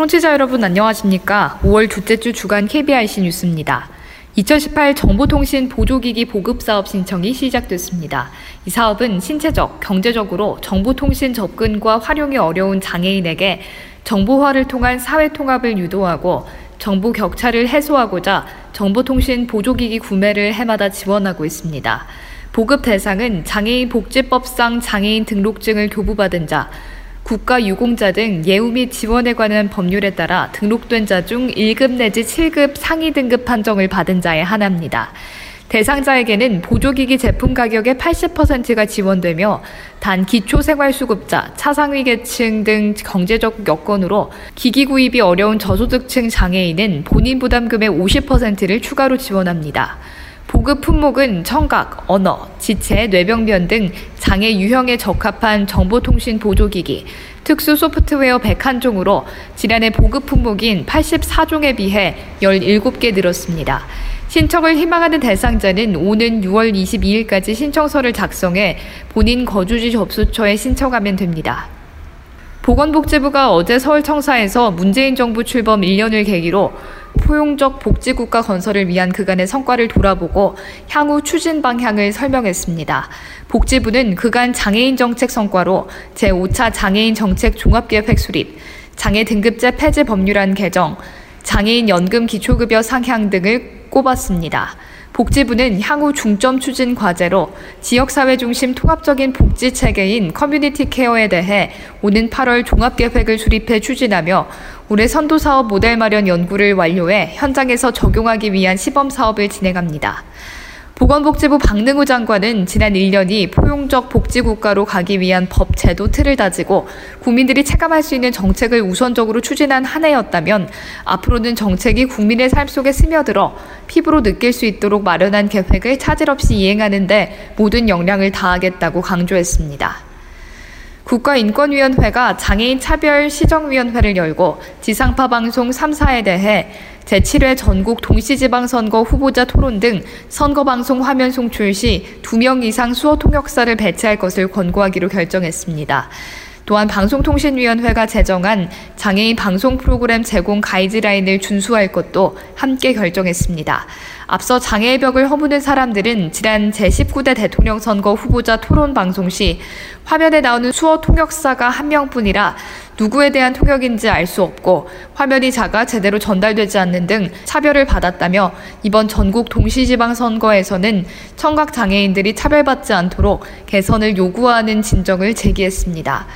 청취자 여러분 안녕하십니까? 5월 둘째 주 주간 KBIC 뉴스입니다. 2018 정보통신 보조기기 보급 사업 신청이 시작됐습니다. 이 사업은 신체적, 경제적으로 정보통신 접근과 활용이 어려운 장애인에게 정보화를 통한 사회 통합을 유도하고 정보 격차를 해소하고자 정보통신 보조기기 구매를 해마다 지원하고 있습니다. 보급 대상은 장애인 복지법상 장애인 등록증을 교부받은 자, 국가 유공자 등 예우 및 지원에 관한 법률에 따라 등록된 자 중 1급 내지 7급 상위 등급 판정을 받은 자에 한합니다. 대상자에게는 보조기기 제품 가격의 80%가 지원되며 단 기초생활수급자, 차상위 계층 등 경제적 여건으로 기기 구입이 어려운 저소득층 장애인은 본인 부담금의 50%를 추가로 지원합니다. 보급 품목은 청각, 언어, 지체, 뇌병변 등 장애 유형에 적합한 정보통신 보조기기, 특수 소프트웨어 101종으로 지난해 보급 품목인 84종에 비해 17개 늘었습니다. 신청을 희망하는 대상자는 오는 6월 22일까지 신청서를 작성해 본인 거주지 접수처에 신청하면 됩니다. 보건복지부가 어제 서울청사에서 문재인 정부 출범 1년을 계기로 포용적 복지국가 건설을 위한 그간의 성과를 돌아보고 향후 추진 방향을 설명했습니다. 복지부는 그간 장애인 정책 성과로 제5차 장애인 정책 종합계획 수립, 장애 등급제 폐지 법률안 개정, 장애인 연금 기초급여 상향 등을 꼽았습니다. 복지부는 향후 중점 추진 과제로 지역사회 중심 통합적인 복지 체계인 community care에 대해 오는 8월 종합계획을 수립해 추진하며 올해 선도 사업 모델 마련 연구를 완료해 현장에서 적용하기 위한 시범 사업을 진행합니다. 보건복지부 박능우 장관은 지난 1년이 포용적 복지국가로 가기 위한 법 제도 틀을 다지고 국민들이 체감할 수 있는 정책을 우선적으로 추진한 한 해였다면 앞으로는 정책이 국민의 삶 속에 스며들어 피부로 느낄 수 있도록 마련한 계획을 차질 없이 이행하는데 모든 역량을 다하겠다고 강조했습니다. 국가인권위원회가 장애인 차별 시정위원회를 열고 지상파 방송 3사에 대해 제7회 전국 동시지방선거 후보자 토론 등 선거방송 화면 송출 시 2명 이상 수어 통역사를 배치할 것을 권고하기로 결정했습니다. 또한 방송통신위원회가 제정한 장애인 방송 프로그램 제공 가이드라인을 준수할 것도 함께 결정했습니다. 앞서 장애의 벽을 허무는 사람들은 지난 제19대 대통령 선거 후보자 토론 방송 시 화면에 나오는 수어 통역사가 한 명뿐이라 누구에 대한 통역인지 알 수 없고 화면이 작아 제대로 전달되지 않는 등 차별을 받았다며 이번 전국 동시지방 선거에서는 청각 장애인들이 차별받지 않도록 개선을 요구하는 진정을 제기했습니다.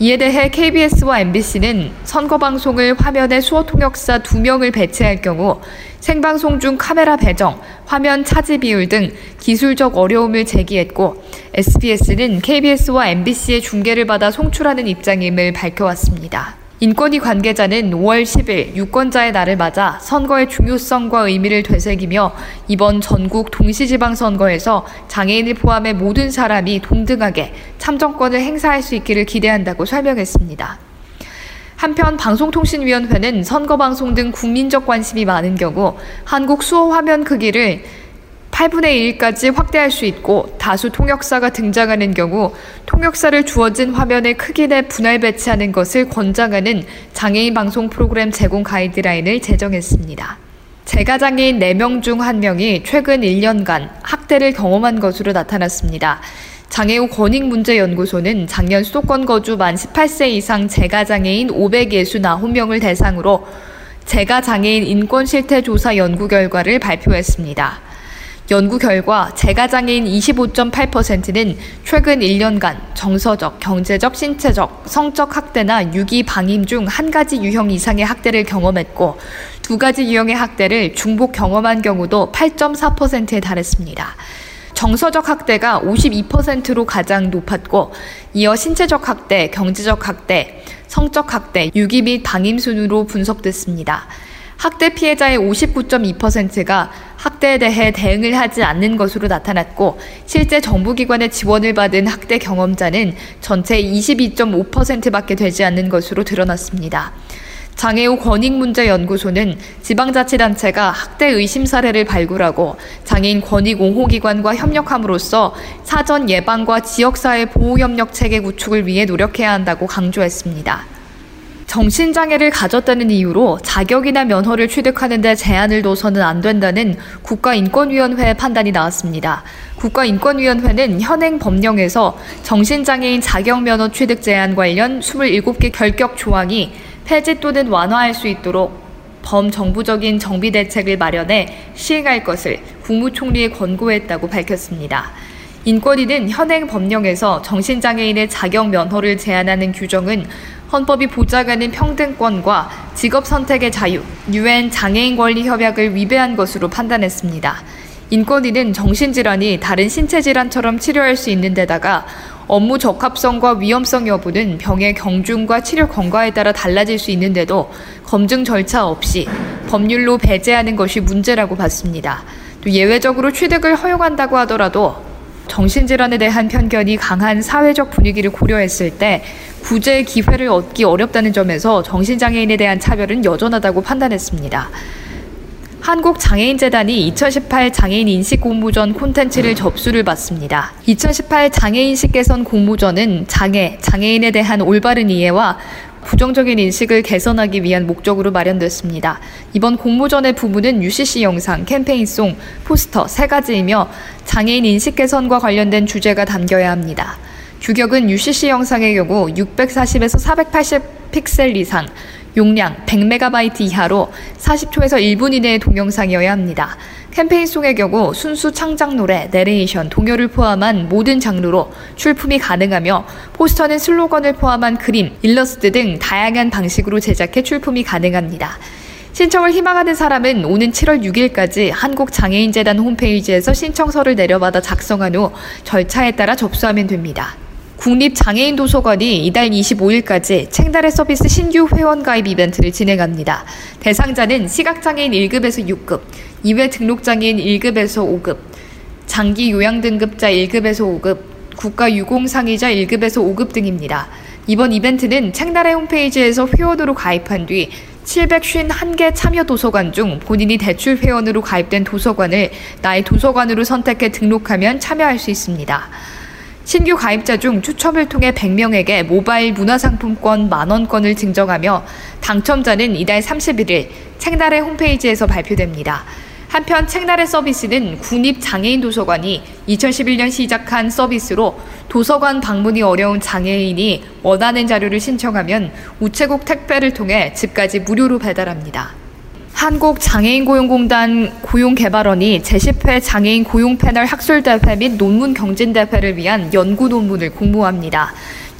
이에 대해 KBS와 MBC는 선거 방송을 화면에 수어 통역사 2명을 배치할 경우 생방송 중 카메라 배정, 화면 차지 비율 등 기술적 어려움을 제기했고 SBS는 KBS와 MBC의 중계를 받아 송출하는 입장임을 밝혀왔습니다. 인권위 관계자는 5월 10일 유권자의 날을 맞아 선거의 중요성과 의미를 되새기며 이번 전국 동시지방선거에서 장애인을 포함해 모든 사람이 동등하게 참정권을 행사할 수 있기를 기대한다고 설명했습니다. 한편 방송통신위원회는 선거방송 등 국민적 관심이 많은 경우 한국 수어 화면 크기를 8분의 1까지 확대할 수 있고 다수 통역사가 등장하는 경우 통역사를 주어진 화면의 크기 내 분할 배치하는 것을 권장하는 장애인 방송 프로그램 제공 가이드라인을 제정했습니다. 재가장애인 4명 중 1명이 최근 1년간 학대를 경험한 것으로 나타났습니다. 장애우 권익문제연구소는 작년 수도권 거주 만 18세 이상 재가장애인 569명을 대상으로 재가장애인 인권실태조사 연구 결과를 발표했습니다. 연구 결과 재가장애인 25.8%는 최근 1년간 정서적, 경제적, 신체적, 성적 학대나 유기 방임 중 한 가지 유형 이상의 학대를 경험했고 두 가지 유형의 학대를 중복 경험한 경우도 8.4%에 달했습니다. 정서적 학대가 52%로 가장 높았고 이어 신체적 학대, 경제적 학대, 성적 학대, 유기 및 방임 순으로 분석됐습니다. 학대 피해자의 59.2%가 학대에 대해 대응을 하지 않는 것으로 나타났고 실제 정부기관의 지원을 받은 학대 경험자는 전체 22.5%밖에 되지 않는 것으로 드러났습니다. 장애우 권익문제연구소는 지방자치단체가 학대 의심 사례를 발굴하고 장애인 권익 옹호기관과 협력함으로써 사전 예방과 지역사회 보호협력 체계 구축을 위해 노력해야 한다고 강조했습니다. 정신장애를 가졌다는 이유로 자격이나 면허를 취득하는 데 제한을 둬서는 안 된다는 국가인권위원회의 판단이 나왔습니다. 국가인권위원회는 현행 법령에서 정신장애인 자격면허 취득 제한 관련 27개 결격 조항이 폐지 또는 완화할 수 있도록 범정부적인 정비 대책을 마련해 시행할 것을 국무총리에 권고했다고 밝혔습니다. 인권위는 현행 법령에서 정신장애인의 자격 면허를 제한하는 규정은 헌법이 보장하는 평등권과 직업 선택의 자유, 유엔 장애인 권리 협약을 위배한 것으로 판단했습니다. 인권위는 정신질환이 다른 신체질환처럼 치료할 수 있는 데다가 업무 적합성과 위험성 여부는 병의 경중과 치료 경과에 따라 달라질 수 있는데도 검증 절차 없이 법률로 배제하는 것이 문제라고 봤습니다. 또 예외적으로 취득을 허용한다고 하더라도 정신질환에 대한 편견이 강한 사회적 분위기를 고려했을 때 구제 기회를 얻기 어렵다는 점에서 정신장애인에 대한 차별은 여전하다고 판단했습니다. 한국장애인재단이 2018 장애인 인식 공모전 콘텐츠를 접수를 받습니다. 2018 장애인식 개선 공모전은 장애, 장애인에 대한 올바른 이해와 부정적인 인식을 개선하기 위한 목적으로 마련됐습니다. 이번 공모전의 부문은 UCC 영상, 캠페인송, 포스터 세 가지이며 장애인 인식 개선과 관련된 주제가 담겨야 합니다. 규격은 UCC 영상의 경우 640에서 480 픽셀 이상, 용량 100MB 이하로 40초에서 1분 이내의 동영상이어야 합니다. 캠페인송의 경우 순수 창작 노래, 내레이션, 동요를 포함한 모든 장르로 출품이 가능하며 포스터는 슬로건을 포함한 그림, 일러스트 등 다양한 방식으로 제작해 출품이 가능합니다. 신청을 희망하는 사람은 오는 7월 6일까지 한국장애인재단 홈페이지에서 신청서를 내려받아 작성한 후 절차에 따라 접수하면 됩니다. 국립장애인 도서관이 이달 25일까지 책날의 서비스 신규 회원 가입 이벤트를 진행합니다. 대상자는 시각장애인 1급에서 6급, 2회 등록장애인 1급에서 5급, 장기 요양 등급자 1급에서 5급, 국가 유공상의자 1급에서 5급 등입니다. 이번 이벤트는 책날의 홈페이지에서 회원으로 가입한 뒤 751개 참여 도서관 중 본인이 대출 회원으로 가입된 도서관을 나의 도서관으로 선택해 등록하면 참여할 수 있습니다. 신규 가입자 중 추첨을 통해 100명에게 모바일 문화상품권 만원권을 증정하며 당첨자는 이달 31일 책날의 홈페이지에서 발표됩니다. 한편 책날의 서비스는 국립장애인 도서관이 2011년 시작한 서비스로 도서관 방문이 어려운 장애인이 원하는 자료를 신청하면 우체국 택배를 통해 집까지 무료로 배달합니다. 한국장애인고용공단 고용개발원이 제10회 장애인 고용패널 학술대회 및 논문 경진대회를 위한 연구 논문을 공모합니다.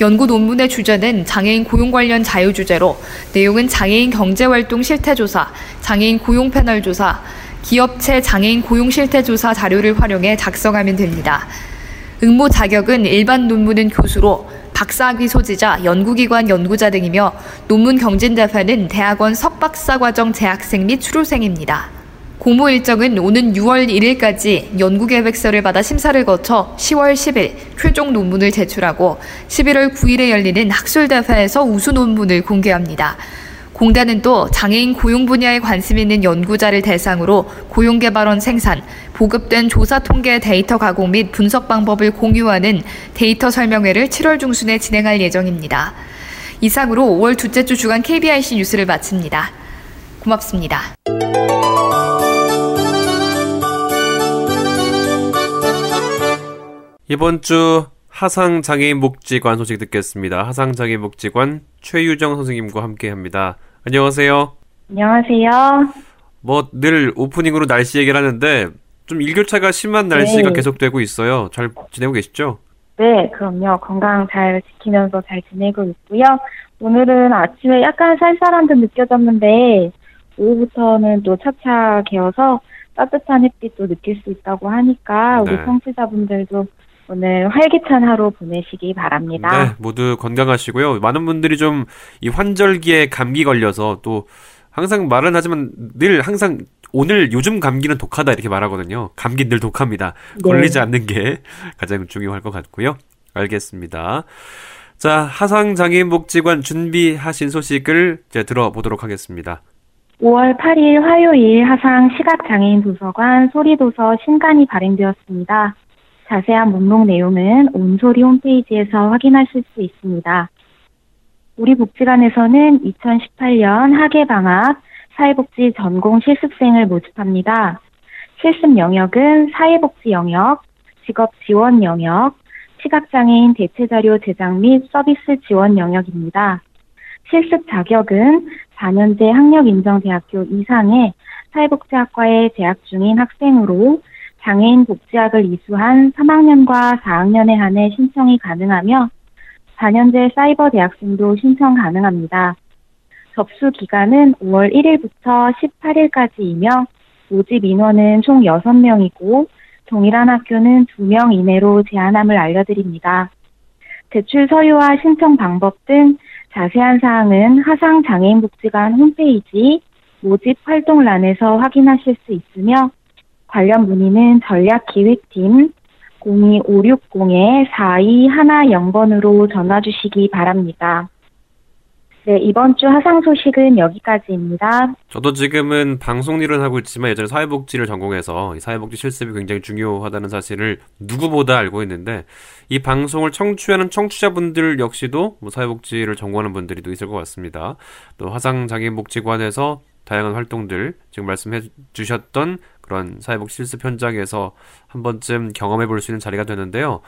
연구 논문의 주제는 장애인 고용 관련 자유 주제로 내용은 장애인 경제활동 실태조사, 장애인 고용 패널 조사, 기업체 장애인 고용 실태조사 자료를 활용해 작성하면 됩니다. 응모 자격은 일반 논문은 교수로 박사학위 소지자, 연구기관 연구자 등이며 논문 경진대회는 대학원 석박사 과정 재학생 및 수료생입니다. 공모 일정은 오는 6월 1일까지 연구계획서를 받아 심사를 거쳐 10월 10일 최종 논문을 제출하고 11월 9일에 열리는 학술대회에서 우수 논문을 공개합니다. 공단은 또 장애인 고용 분야에 관심 있는 연구자를 대상으로 고용개발원 생산, 보급된 조사 통계 데이터 가공 및 분석 방법을 공유하는 데이터 설명회를 7월 중순에 진행할 예정입니다. 이상으로 5월 둘째 주 주간 KBIC 뉴스를 마칩니다. 고맙습니다. 이번 주 하상장애인 복지관 소식 듣겠습니다. 하상장애인 복지관 최유정 선생님과 함께 합니다. 안녕하세요. 안녕하세요. 뭐 늘 오프닝으로 날씨 얘기를 하는데 좀 일교차가 심한 날씨가 네. 계속되고 있어요. 잘 지내고 계시죠? 네, 그럼요. 건강 잘 지키면서 잘 지내고 있고요. 오늘은 아침에 약간 쌀쌀한 듯 느껴졌는데 오후부터는 또 차차 개어서 따뜻한 햇빛도 느낄 수 있다고 하니까 우리 네. 청취자분들도 오늘 활기찬 하루 보내시기 바랍니다. 네, 모두 건강하시고요. 많은 분들이 좀 이 환절기에 감기 걸려서 또 항상 말은 하지만 늘 항상 오늘 요즘 감기는 독하다 이렇게 말하거든요. 감기 늘 독합니다. 네. 걸리지 않는 게 가장 중요할 것 같고요. 알겠습니다. 자, 하상장애인복지관 준비하신 소식을 이제 들어보도록 하겠습니다. 5월 8일 화요일 하상 시각장애인 도서관 소리도서 신간이 발행되었습니다. 자세한 목록 내용은 온소리 홈페이지에서 확인하실 수 있습니다. 우리 복지관에서는 2018년 학예 방학 사회복지 전공 실습생을 모집합니다. 실습 영역은 사회복지 영역, 직업 지원 영역, 시각장애인 대체자료 제작 및 서비스 지원 영역입니다. 실습 자격은 4년제 학력인정대학교 이상의 사회복지학과에 재학 중인 학생으로 장애인 복지학을 이수한 3학년과 4학년에 한해 신청이 가능하며 4년제 사이버 대학생도 신청 가능합니다. 접수 기간은 5월 1일부터 18일까지이며 모집 인원은 총 6명이고 동일한 학교는 2명 이내로 제한함을 알려드립니다. 대출 서류와 신청 방법 등 자세한 사항은 하상장애인복지관 홈페이지 모집 활동란에서 확인하실 수 있으며 관련 문의는 전략기획팀 02560-4210번으로 전화 주시기 바랍니다. 네, 이번 주 하상 소식은 여기까지입니다. 저도 지금은 방송 일을 하고 있지만 예전에 사회복지를 전공해서 사회복지 실습이 굉장히 중요하다는 사실을 누구보다 알고 있는데 이 방송을 청취하는 청취자분들 역시도 뭐 사회복지를 전공하는 분들이 또 있을 것 같습니다. 또 화상장애인복지관에서 다양한 활동들 지금 말씀해 주셨던 그런 사회복지 실습 현장에서 한 번쯤 경험해 볼 수 있는 자리가 되는데요.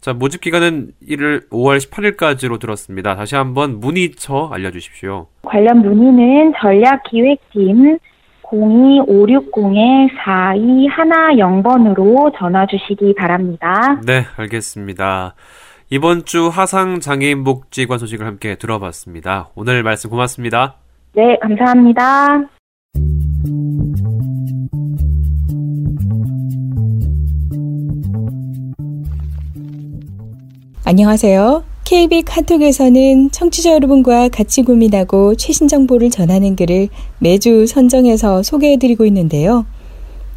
자, 모집 기간은 1월 5월 18일까지로 들었습니다. 다시 한번 문의처 알려주십시오. 관련 문의는 전략기획팀 02560-4210번으로 전화 주시기 바랍니다. 네, 알겠습니다. 이번 주 하상장애인복지관 소식을 함께 들어봤습니다. 오늘 말씀 고맙습니다. 네, 감사합니다. 안녕하세요. KB 카톡에서는 청취자 여러분과 같이 고민하고 최신 정보를 전하는 글을 매주 선정해서 소개해드리고 있는데요.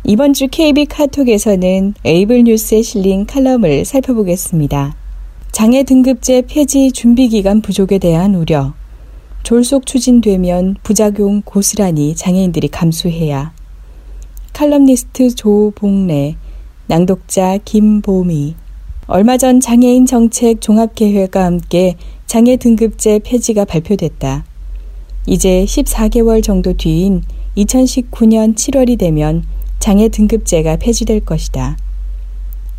이번 주 KB 카톡에서는 에이블 뉴스에 실린 칼럼을 살펴보겠습니다. 장애 등급제 폐지 준비 기간 부족에 대한 우려. 졸속 추진되면 부작용 고스란히 장애인들이 감수해야. 칼럼니스트 조봉래, 낭독자 김보미, 얼마 전 장애인 정책 종합계획과 함께 장애 등급제 폐지가 발표됐다. 이제 14개월 정도 뒤인 2019년 7월이 되면 장애 등급제가 폐지될 것이다.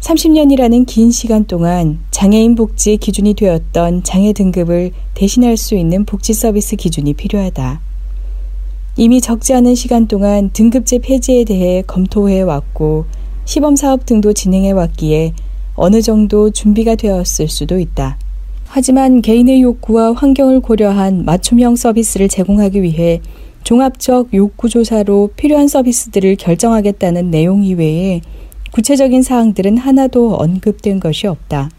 30년이라는 긴 시간 동안 장애인 복지 기준이 되었던 장애 등급을 대신할 수 있는 복지 서비스 기준이 필요하다. 이미 적지 않은 시간 동안 등급제 폐지에 대해 검토해 왔고 시범 사업 등도 진행해 왔기에 어느 정도 준비가 되었을 수도 있다. 하지만 개인의 욕구와 환경을 고려한 맞춤형 서비스를 제공하기 위해 종합적 욕구조사로 필요한 서비스들을 결정하겠다는 내용 이외에 구체적인 사항들은 하나도 언급된 것이 없다.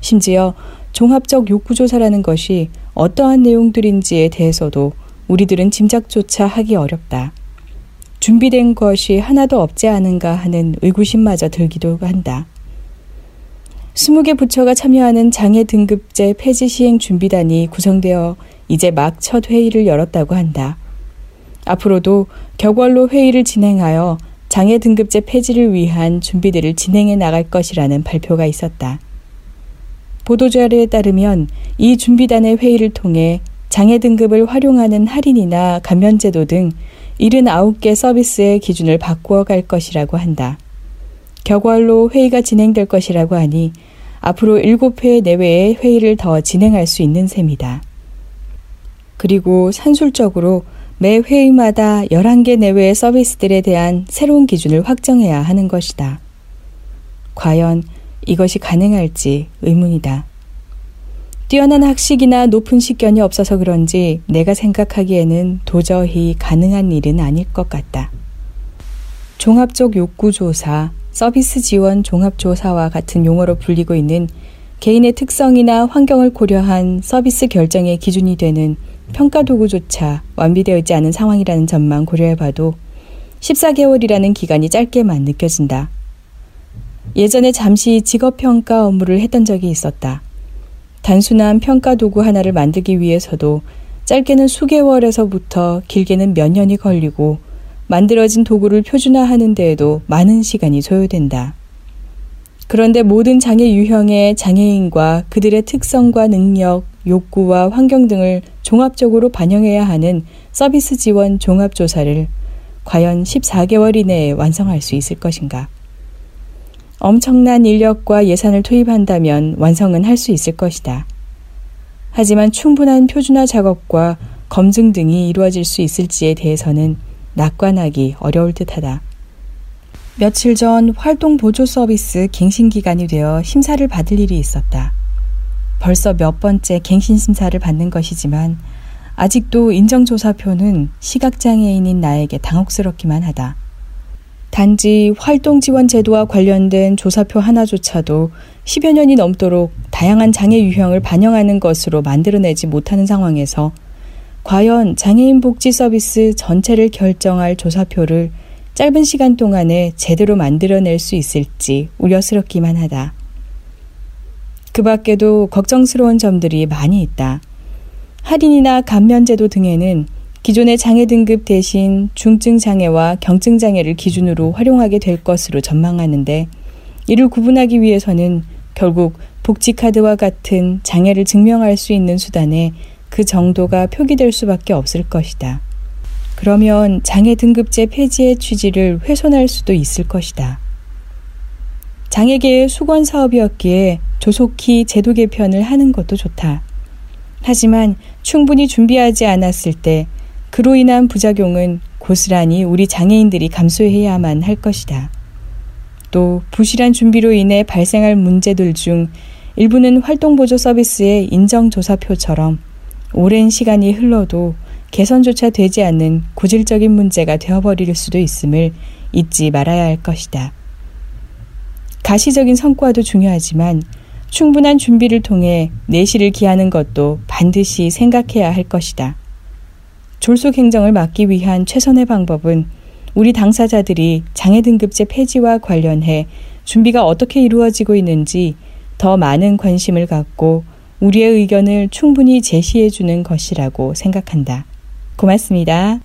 심지어 종합적 욕구조사라는 것이 어떠한 내용들인지에 대해서도 우리들은 짐작조차 하기 어렵다. 준비된 것이 하나도 없지 않은가 하는 의구심마저 들기도 한다. 20개 부처가 참여하는 장애 등급제 폐지 시행 준비단이 구성되어 이제 막 첫 회의를 열었다고 한다. 앞으로도 격월로 회의를 진행하여 장애 등급제 폐지를 위한 준비들을 진행해 나갈 것이라는 발표가 있었다. 보도자료에 따르면 이 준비단의 회의를 통해 장애 등급을 활용하는 할인이나 감면제도 등 79개 서비스의 기준을 바꾸어 갈 것이라고 한다. 격월로 회의가 진행될 것이라고 하니 앞으로 7회 내외의 회의를 더 진행할 수 있는 셈이다. 그리고 산술적으로 매 회의마다 11개 내외의 서비스들에 대한 새로운 기준을 확정해야 하는 것이다. 과연 이것이 가능할지 의문이다. 뛰어난 학식이나 높은 식견이 없어서 그런지 내가 생각하기에는 도저히 가능한 일은 아닐 것 같다. 종합적 욕구조사, 서비스 지원 종합조사와 같은 용어로 불리고 있는 개인의 특성이나 환경을 고려한 서비스 결정의 기준이 되는 평가 도구조차 완비되어 있지 않은 상황이라는 점만 고려해봐도 14개월이라는 기간이 짧게만 느껴진다. 예전에 잠시 직업평가 업무를 했던 적이 있었다. 단순한 평가 도구 하나를 만들기 위해서도 짧게는 수개월에서부터 길게는 몇 년이 걸리고 만들어진 도구를 표준화하는 데에도 많은 시간이 소요된다. 그런데 모든 장애 유형의 장애인과 그들의 특성과 능력, 욕구와 환경 등을 종합적으로 반영해야 하는 서비스 지원 종합조사를 과연 14개월 이내에 완성할 수 있을 것인가? 엄청난 인력과 예산을 투입한다면 완성은 할 수 있을 것이다. 하지만 충분한 표준화 작업과 검증 등이 이루어질 수 있을지에 대해서는 낙관하기 어려울 듯하다. 며칠 전 활동 보조 서비스 갱신 기간이 되어 심사를 받을 일이 있었다. 벌써 몇 번째 갱신 심사를 받는 것이지만 아직도 인정조사표는 시각장애인인 나에게 당혹스럽기만 하다. 단지 활동 지원 제도와 관련된 조사표 하나조차도 10여 년이 넘도록 다양한 장애 유형을 반영하는 것으로 만들어내지 못하는 상황에서 과연 장애인 복지 서비스 전체를 결정할 조사표를 짧은 시간 동안에 제대로 만들어낼 수 있을지 우려스럽기만 하다. 그 밖에도 걱정스러운 점들이 많이 있다. 할인이나 감면제도 등에는 기존의 장애 등급 대신 중증 장애와 경증 장애를 기준으로 활용하게 될 것으로 전망하는데 이를 구분하기 위해서는 결국 복지카드와 같은 장애를 증명할 수 있는 수단에 그 정도가 표기될 수밖에 없을 것이다. 그러면 장애 등급제 폐지의 취지를 훼손할 수도 있을 것이다. 장애계의 수건 사업이었기에 조속히 제도 개편을 하는 것도 좋다. 하지만 충분히 준비하지 않았을 때 그로 인한 부작용은 고스란히 우리 장애인들이 감수해야만 할 것이다. 또 부실한 준비로 인해 발생할 문제들 중 일부는 활동보조 서비스의 인정조사표처럼 오랜 시간이 흘러도 개선조차 되지 않는 고질적인 문제가 되어버릴 수도 있음을 잊지 말아야 할 것이다. 가시적인 성과도 중요하지만 충분한 준비를 통해 내실을 기하는 것도 반드시 생각해야 할 것이다. 졸속 행정을 막기 위한 최선의 방법은 우리 당사자들이 장애 등급제 폐지와 관련해 준비가 어떻게 이루어지고 있는지 더 많은 관심을 갖고 우리의 의견을 충분히 제시해 주는 것이라고 생각한다. 고맙습니다.